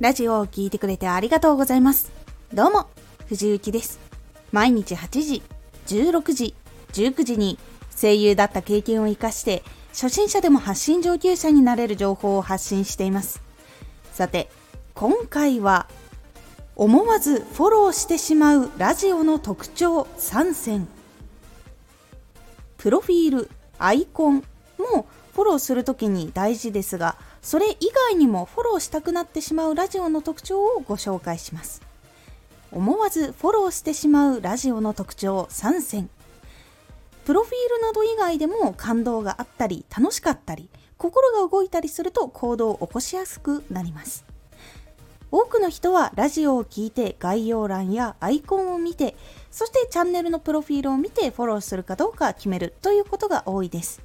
ラジオを聴いてくれてありがとうございます。どうも、藤幸です。毎日8時、16時、19時に声優だった経験を活かして、初心者でも発信上級者になれる情報を発信しています。さて、今回は、思わずフォローしてしまうラジオの特徴3選。プロフィール、アイコンもフォローするときに大事ですが、それ以外にもフォローしたくなってしまうラジオの特徴をご紹介します。思わずフォローしてしまうラジオの特徴3選プロフィールなど以外でも感動があったり楽しかったり心が動いたりすると行動を起こしやすくなります。多くの人はラジオを聞いて概要欄やアイコンを見てそしてチャンネルのプロフィールを見てフォローするかどうか決めるということが多いです。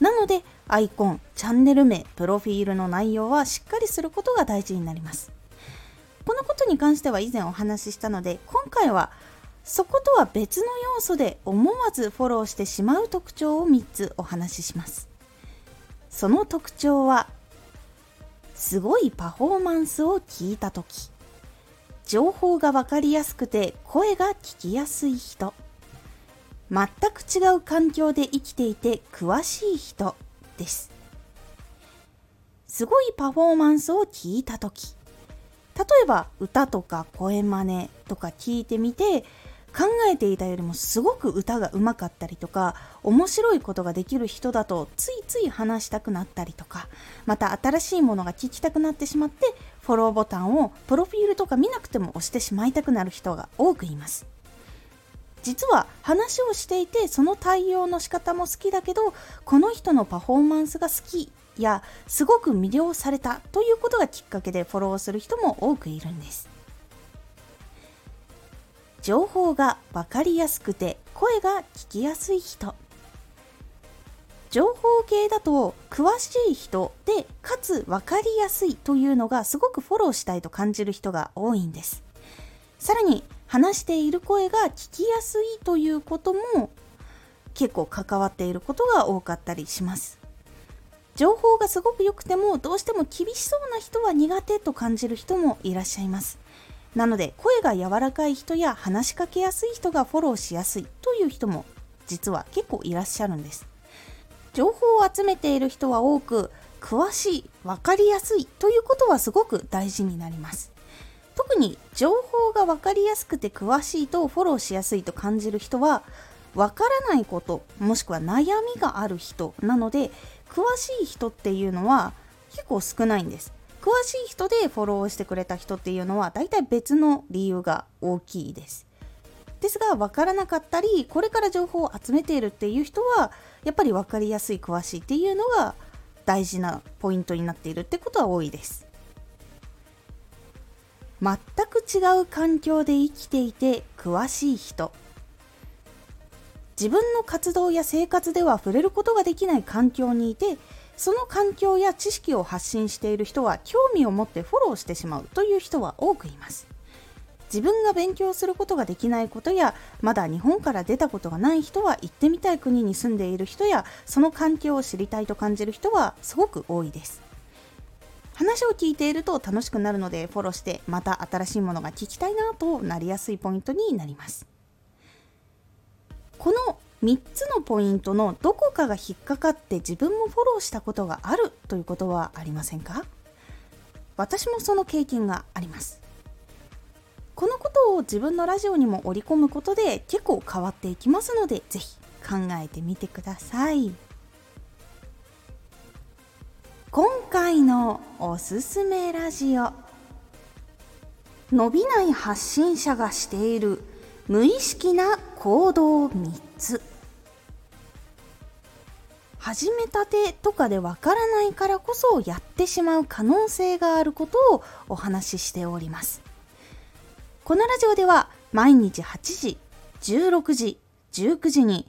なのでアイコン、チャンネル名、プロフィールの内容はしっかりすることが大事になります。このことに関しては以前お話ししたので、今回はそことは別の要素で思わずフォローしてしまう特徴を3つお話しします。その特徴は、すごいパフォーマンスを聞いたとき、情報がわかりやすくて声が聞きやすい人、全く違う環境で生きていて詳しい人です。すごいパフォーマンスを聞いた時。例えば歌とか声真似とか聞いてみて考えていたよりもすごく歌がうまかったりとか面白いことができる人だとついつい話したくなったりとかまた新しいものが聞きたくなってしまってフォローボタンをプロフィールとか見なくても押してしまいたくなる人が多くいます。実は話をしていてその対応の仕方も好きだけどこの人のパフォーマンスが好きやすごく魅了されたということがきっかけでフォローする人も多くいるんです。情報が分かりやすくて声が聞きやすい人。情報系だと詳しい人でかつ分かりやすいというのがすごくフォローしたいと感じる人が多いんです。さらに話している声が聞きやすいということも結構関わっていることが多かったりします。情報がすごく良くてもどうしても厳しそうな人は苦手と感じる人もいらっしゃいます。なので声が柔らかい人や話しかけやすい人がフォローしやすいという人も実は結構いらっしゃるんです。情報を集めている人は多く詳しい分かりやすいということはすごく大事になります。特に情報が分かりやすくて詳しいとフォローしやすいと感じる人は分からないこともしくは悩みがある人なので詳しい人っていうのは結構少ないんです。詳しい人でフォローしてくれた人っていうのは大体別の理由が大きいです。ですが分からなかったりこれから情報を集めているっていう人はやっぱり分かりやすい詳しいっていうのが大事なポイントになっているってことは多いです。全く違う環境で生きていて詳しい人。自分の活動や生活では触れることができない環境にいてその環境や知識を発信している人は興味を持ってフォローしてしまうという人は多くいます。自分が勉強することができないことやまだ日本から出たことがない人は行ってみたい国に住んでいる人やその環境を知りたいと感じる人はすごく多いです。話を聞いていると楽しくなるのでフォローしてまた新しいものが聞きたいなとなりやすいポイントになります。この3つのポイントのどこかが引っかかって自分もフォローしたことがあるということはありませんか？私もその経験があります。このことを自分のラジオにも織り込むことで結構変わっていきますので是非考えてみてください。今回のおすすめラジオ。伸びない発信者がしている無意識な行動3つ。始めたてとかでわからないからこそやってしまう可能性があることをお話ししております。このラジオでは毎日8時16時19時に